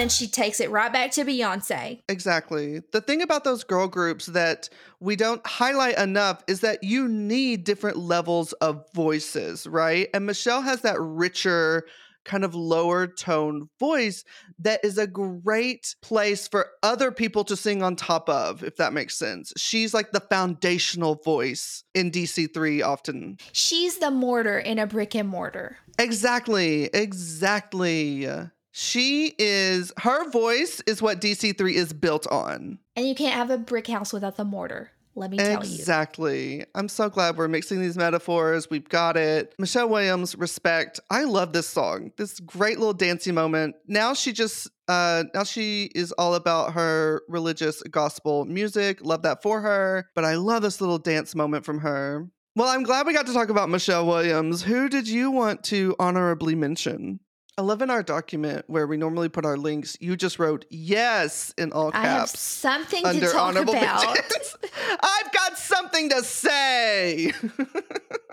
then she takes it right back to Beyonce. Exactly. The thing about those girl groups that we don't highlight enough is that you need different levels of voices, right? And Michelle has that richer, kind of lower tone voice that is a great place for other people to sing on top of, if that makes sense. She's like the foundational voice in DC3 often. She's the mortar in a brick and mortar. Exactly. Exactly. She is, her voice is what DC3 is built on. And you can't have a brick house without the mortar. Let me tell you. Exactly. I'm so glad we're mixing these metaphors. We've got it. Michelle Williams, respect. I love this song. This great little dancey moment. Now she just uh now she is all about her religious gospel music. Love that for her. But I love this little dance moment from her. Well, I'm glad we got to talk about Michelle Williams. Who did you want to honorably mention? I love in our document where we normally put our links, you just wrote yes in all caps. I have something to talk honorable about. I've got something to say.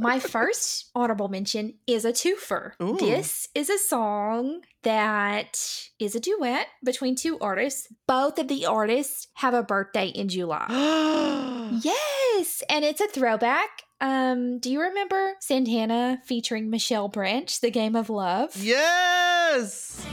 My first honorable mention is a twofer. Ooh. This is a song that is a duet between two artists. Both of the artists have a birthday in July. yes, and it's a throwback. Um, do you remember Santana featuring Michelle Branch, The Game of Love? yes.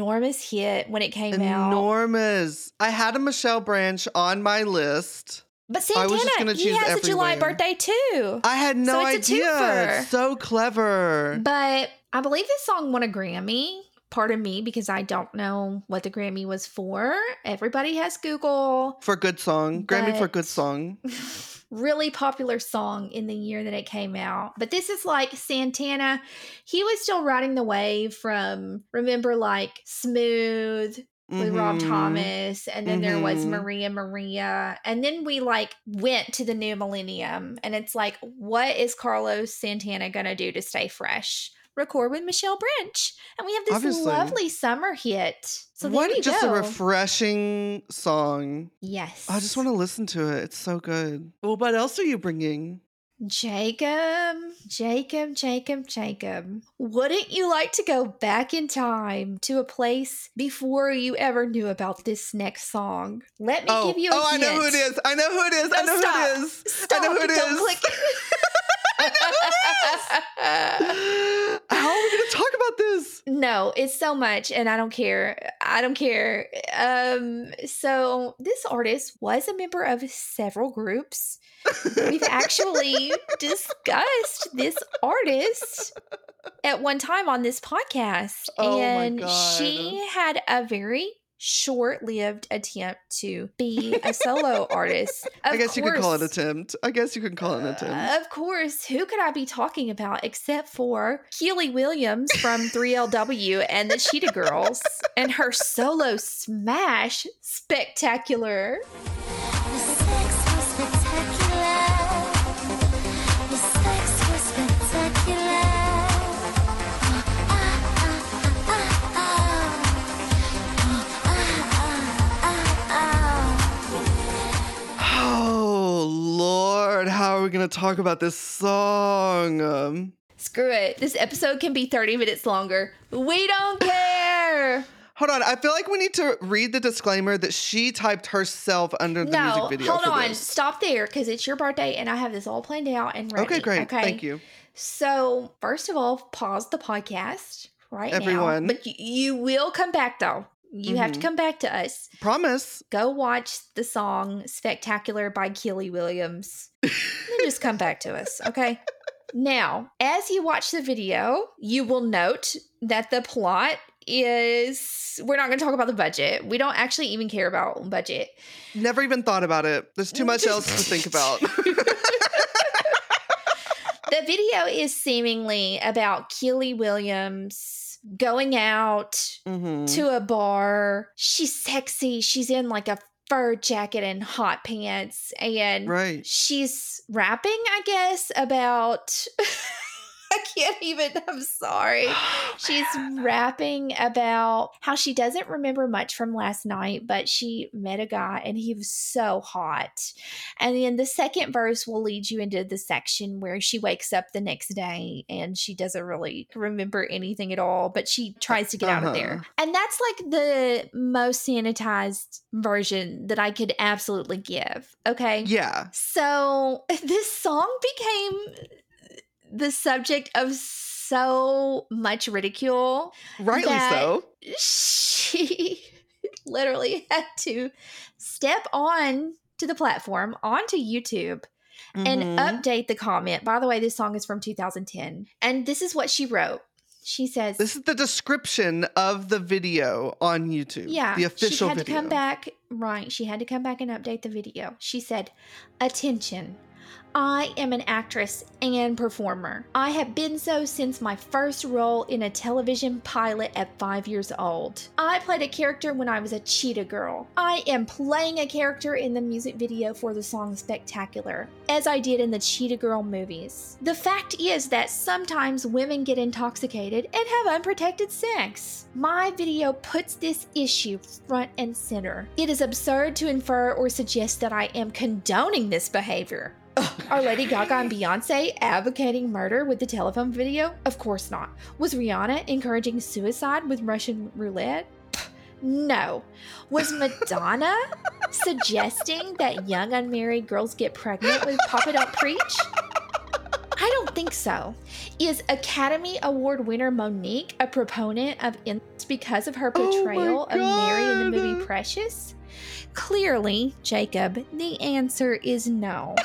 Enormous hit when it came out. Enormous. I had a Michelle Branch on my list. But I was just Santana, he has a July birthday too. I had no So it's idea. twofer. So clever. But I believe this song won a Grammy. Pardon me because I don't know what the Grammy was for. Everybody has Google. For good song. Grammy for good song. really popular song in the year that it came out. But this is like Santana. He was still riding the wave from remember like Smooth with Rob Mhm. Thomas, and then there was Mhm. Maria Maria, and then we like went to the new millennium, and it's like, what is Carlos Santana gonna do to stay fresh? Record with Michelle Branch, and we have this Obviously. lovely summer hit. So what just go. a refreshing song. yes, I just want to listen to it. It's so good. Well, what else are you bringing? Jacob, Jacob, Jacob, Jacob. Wouldn't you like to go back in time to a place before you ever knew about this next song? Let me oh, give you a oh, I know who it is. I know who it is. I know stop. who it is. Stop, I know who it don't is. click. How are we going to talk about this? no, it's so much, and I don't care. I don't care. Um, so this artist was a member of several groups. We've actually discussed this artist at one time on this podcast, Oh and she had a very short-lived attempt to be a solo artist. I Of guess you could call it course- attempt. I guess you can call it an uh, attempt. of course, who could I be talking about except for Kiely Williams from 3LW and the Cheetah Girls and her solo smash spectacular. Are we going to talk about this song? Um, Screw it. This episode can be 30 minutes longer. We don't care. hold on. I feel like we need to read the disclaimer that she typed herself under the no, music video. hold on. this. Stop there because it's your birthday and I have this all planned out and ready. Okay, great. Okay. Thank you. So, first of all, pause the podcast right Everyone. now. But you, you will come back though. You have to Mhm. come back to us. Promise. Go watch the song Spectacular by Kiely Williams. then just come back to us, okay? Now, as you watch the video, you will note that the plot is we're not going to talk about the budget. We don't actually even care about budget. Never even thought about it. There's too much else to think about. the video is seemingly about Kiely Williams going out Mhm. to a bar. She's sexy. She's in like a fur jacket and hot pants. And Right. she's rapping, I guess, about. I can't even. I'm sorry. She's rapping about how she doesn't remember much from last night, but she met a guy and he was so hot. And then the second verse will lead you into the section where she wakes up the next day and she doesn't really remember anything at all, but she tries to get out of there. Uh-huh. And that's like the most sanitized version that I could absolutely give. Okay. Yeah. So this song became the subject of so much ridicule. Rightly so. She literally had to step on to the platform onto YouTube and Mhm. update the comment. By the way, this song is from 2010. And this is what she wrote. She says, This is the description of the video on YouTube. Yeah, The official she had video. to come back. Right, she had to come back and update the video. She said, "Attention." I am an actress and performer. I have been so since my first role in a television pilot at five years old. I played a character when I was a cheetah girl. I am playing a character in the music video for the song Spectacular, as I did in the Cheetah Girl movies. The fact is that sometimes women get intoxicated and have unprotected sex. My video puts this issue front and center. It is absurd to infer or suggest that I am condoning this behavior. Are Lady Gaga and Beyonce advocating murder with the telephone video? Of course not. Was Rihanna encouraging suicide with Russian roulette? No. Was Madonna suggesting that young unmarried girls get pregnant with Papa Don't Preach? I don't think so. Is Academy Award winner Mo'Nique a proponent of incest because of her Oh portrayal of Mary in the movie Precious? Clearly, Jacob, the answer is no.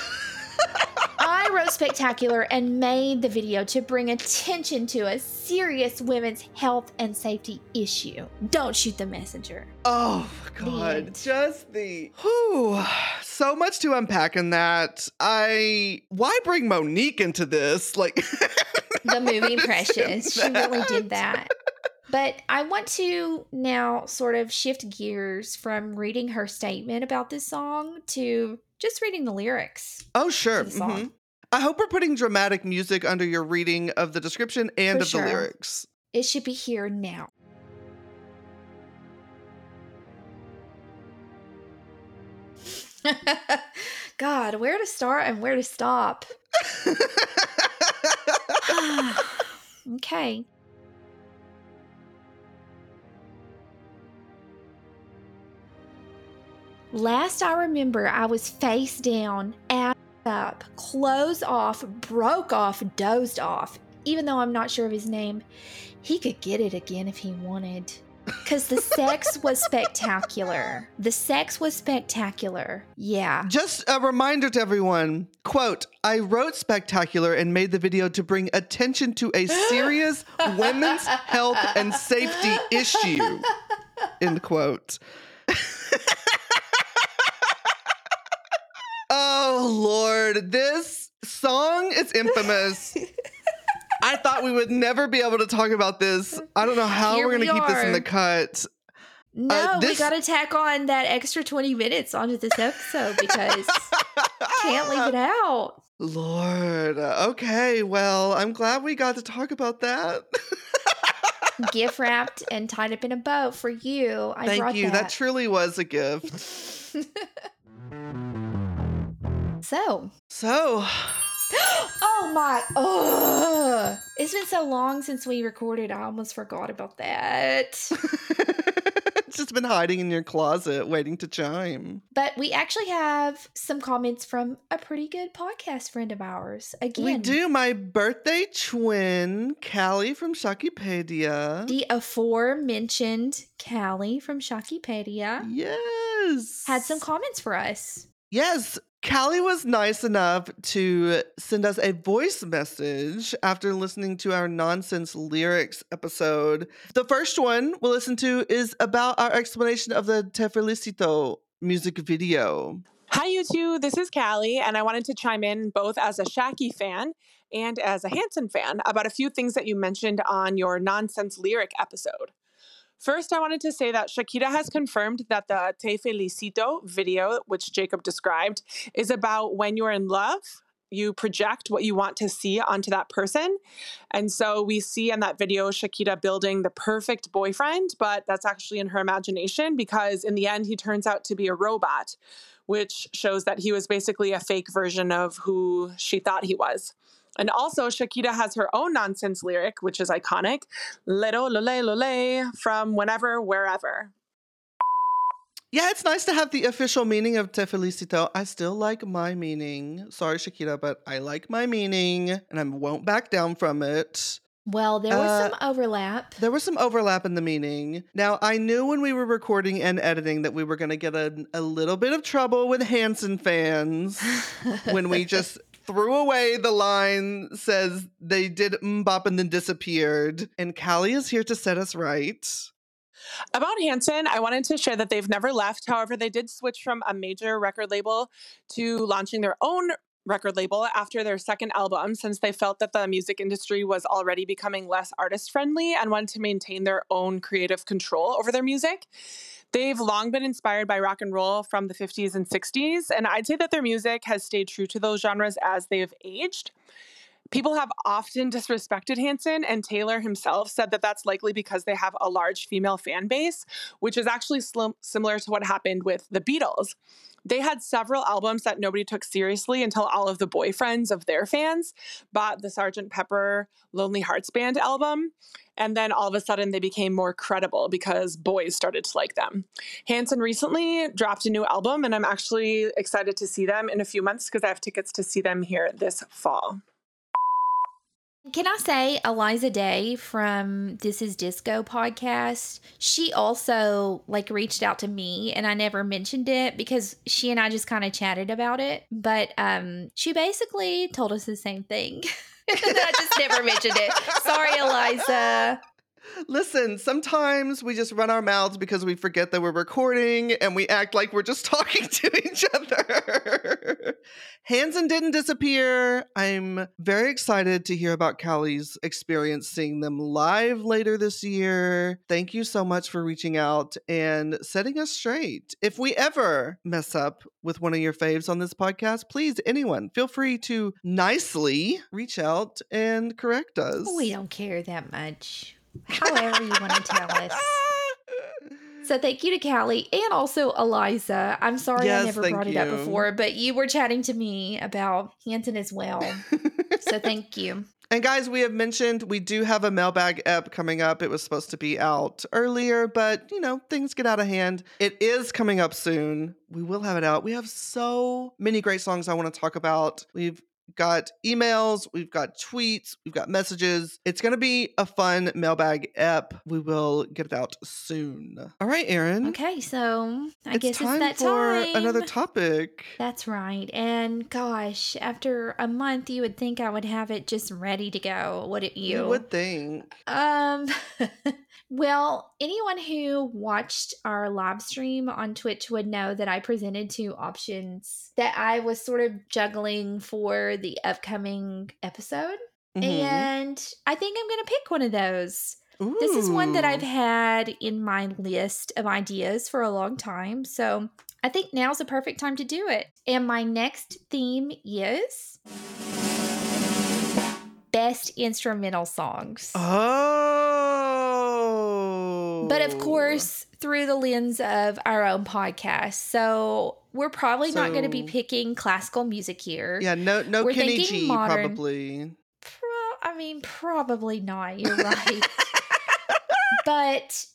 I wrote wrote Spectacular and made the video to bring attention to a serious women's health and safety issue. Don't shoot the messenger. Oh god, end. just the whew, so much to unpack in that. I why bring Mo'Nique into this? Like The movie Precious. She really did that? But I want to now sort of shift gears from reading her statement about this song to just reading the lyrics. Oh sure. the song. mhm. I hope we're putting dramatic music under your reading of the description and For of sure. the lyrics. It should be here now. God, where to start and where to stop? okay. Last I remember, I was face down, ass up, clothes off, broke off, dozed off. Even though I'm not sure of his name, he could get it again if he wanted. Because the sex was spectacular. The sex was spectacular. Yeah. Just a reminder to everyone quote, I wrote Spectacular and made the video to bring attention to a serious women's health and safety issue. End quote. oh, Lord. This song is infamous. I thought we would never be able to talk about this. I don't know how Here we're going to we keep this in the cut. No, uh, this- we got to tack on that extra 20 minutes onto this episode because can't leave it out. Lord. Okay, well, I'm glad we got to talk about that. Gift wrapped and tied up in a bow for you. I Thank you. That. that. truly was a gift. So, So, oh my, oh, it's been so long since we recorded. I almost forgot about that. it's just been hiding in your closet waiting to chime. But we actually have some comments from a pretty good podcast friend of ours. Again, We do. My birthday twin, Callie from Shakipedia. The aforementioned Callie from Shakipedia yes. had some comments for us. Yes. Callie was nice enough to send us a voice message after listening to our nonsense lyrics episode. The first one we'll listen to is about our explanation of the Te Felicito music video. Hi, you two. This is Callie, and I wanted to chime in both as a Shaki fan and as a Hanson fan about a few things that you mentioned on your nonsense lyric episode. First, I wanted to say that Shakira has confirmed that the Te Felicito video, which Jacob described, is about when you're in love. You project what you want to see onto that person. And so we see in that video Shakira building the perfect boyfriend, but that's actually in her imagination because in the end, he turns out to be a robot, which shows that he was basically a fake version of who she thought he was. And also, Shakira has her own nonsense lyric, which is iconic Lero lole lole from whenever, wherever. Yeah, it's nice to have the official meaning of Te Felicito. I still like my meaning. Sorry, Shakira, but I like my meaning and I won't back down from it. Well, there was Uh, some overlap. There was some overlap in the meaning. Now, I knew when we were recording and editing that we were going to get a, a little bit of trouble with Hanson fans when we just threw away the line says they did MMMBop and then disappeared. And Callie is here to set us right. About Hanson, I wanted to share that they've never left. However, they did switch from a major record label to launching their own record label after their second album since they felt that the music industry was already becoming less artist friendly and wanted to maintain their own creative control over their music. They've long been inspired by rock and roll from the 50s and 60s, and I'd say that their music has stayed true to those genres as they've aged. People have often disrespected Hanson, and Taylor himself said that that's likely because they have a large female fan base, which is actually slim- similar to what happened with the Beatles. They had several albums that nobody took seriously until all of the boyfriends of their fans bought the Sgt. Pepper Lonely Hearts Band album. And then all of a sudden they became more credible because boys started to like them. Hanson recently dropped a new album, and I'm actually excited to see them in a few months because I have tickets to see them here this fall. Can I say Eliza Day from This Is Disco podcast? She also like reached out to me and I never mentioned it because she and I just kind of chatted about it. But um she basically told us the same thing. I just never mentioned it. Sorry, Eliza. Listen, sometimes we just run our mouths because we forget that we're recording and we act like we're just talking to each other. Hanson didn't disappear. I'm very excited to hear about Callie's experience seeing them live later this year. Thank you so much for reaching out and setting us straight. If we ever mess up with one of your faves on this podcast, please, anyone, feel free to nicely reach out and correct us. Oh, we don't care that much. However, you want to tell us. So thank you to Callie and also Eliza. I'm sorry Yes, I never brought it up before, but you were chatting to me about Hanson as well. so thank you. And guys, we have mentioned we do have a mailbag ep coming up. It was supposed to be out earlier, but you know, things get out of hand. It is coming up soon. We will have it out. We have so many great songs I want to talk about. We've got emails, we've got tweets, we've got messages. It's going to be a fun mailbag ep. We will get it out soon. All right, Aaron. Okay, so I it's guess time it's that for time. another topic. That's right. And gosh, after a month, you would think I would have it just ready to go, wouldn't you? You would think. Um, well, anyone who watched our live stream on Twitch would know that I presented two options that I was sort of juggling for the upcoming episode. Mhm. And I think I'm going to pick one of those. This is one that I've had in my list of ideas for a long time. So I think now's the perfect time to do it. And my next theme is best instrumental songs. Oh. But of course, through the lens of our own podcast. So we're probably not going to be picking classical music here. Yeah, no no We're Kenny G modern. probably. Pro- I mean, probably not. You're right. but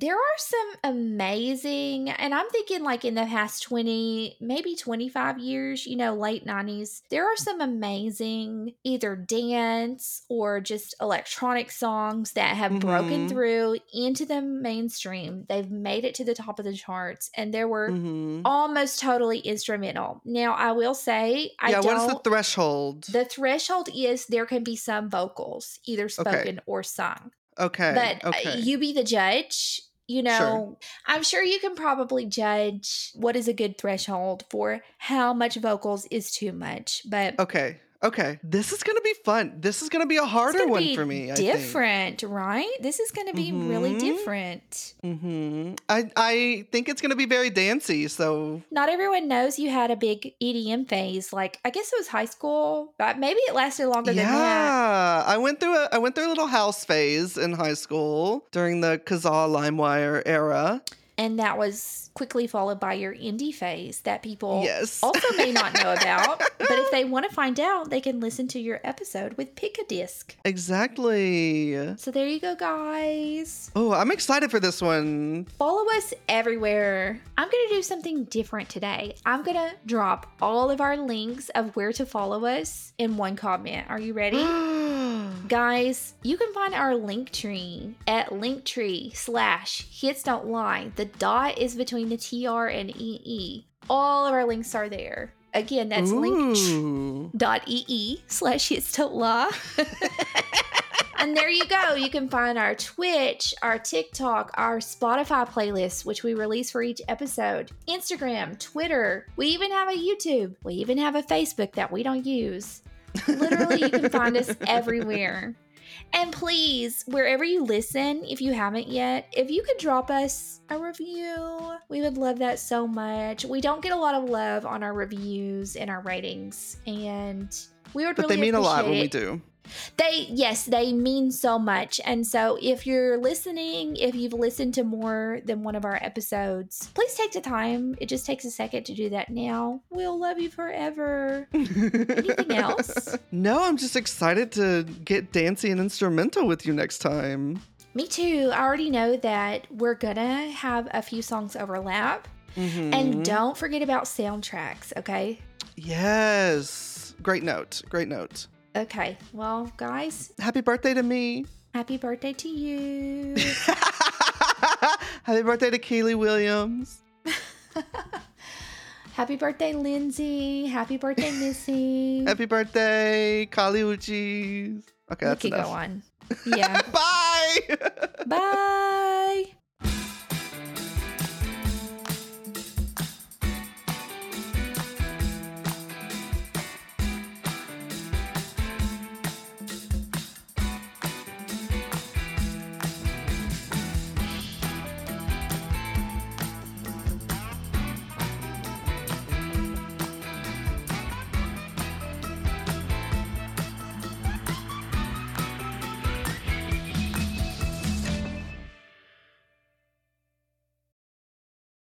there are some amazing, and I'm thinking like in the past 20, maybe 25 years, you know, late 90s, there are some amazing either dance or just electronic songs that have broken Mhm. through into the mainstream. They've made it to the top of the charts, and there were Mhm. almost totally instrumental. Now, I will say, I Yeah, what is the threshold? The threshold is there can be some vocals, either spoken or sung. okay. But uh, okay. you be the judge. You know, Sure. I'm sure you can probably judge what is a good threshold for how much vocals is too much. But okay. Okay. This is gonna be fun. This is gonna be a harder gonna one for me. I think. different, right? This is going to be really Mhm. different. Mm-hmm. I I think it's gonna be very dancey. So Not everyone knows you had a big EDM phase. Like, I guess it was high school, but maybe it lasted longer than that. yeah, I went through a I went through a little house phase in high school during the Kazaa LimeWire era. And that was quickly followed by your indie phase that people Yes. also may not know about. But if they want to find out, they can listen to your episode with Pick a Disc. Exactly. So there you go, guys. Oh, I'm excited for this one. Follow us everywhere. I'm going to do something different today. I'm going to drop all of our links of where to follow us in one comment. Are you ready? Guys, you can find our link tree at linktree slash hits don't lie. The dot is between the TR and EE. All of our links are there. Again, that's link dot ee slash hits don't lie. and there you go. You can find our Twitch, our TikTok, our Spotify playlist, which we release for each episode, Instagram, Twitter. We even have a YouTube. We even have a Facebook that we don't use. Literally, you can find us everywhere. And please, wherever you listen, if you haven't yet, if you could drop us a review, we would love that so much. We don't get a lot of love on our reviews and our ratings, and we would But really they mean a lot when we do. They yes, they mean so much. And so if you're listening, if you've listened to more than one of our episodes, please take the time. It just takes a second to do that now. We'll love you forever. Anything else? No, I'm just excited to get dancing and instrumental with you next time. Me too. I already know that we're gonna have a few songs overlap. Mhm. And don't forget about soundtracks, okay? yes, great note. Great note. Okay. Well, guys, Happy birthday to me. happy birthday to you. Happy birthday to Kiely Williams. happy birthday, Lindsay. Happy birthday, Missy. Happy birthday, Kali Uchis. Okay, we that's could enough. go on. Yeah. Bye. Bye.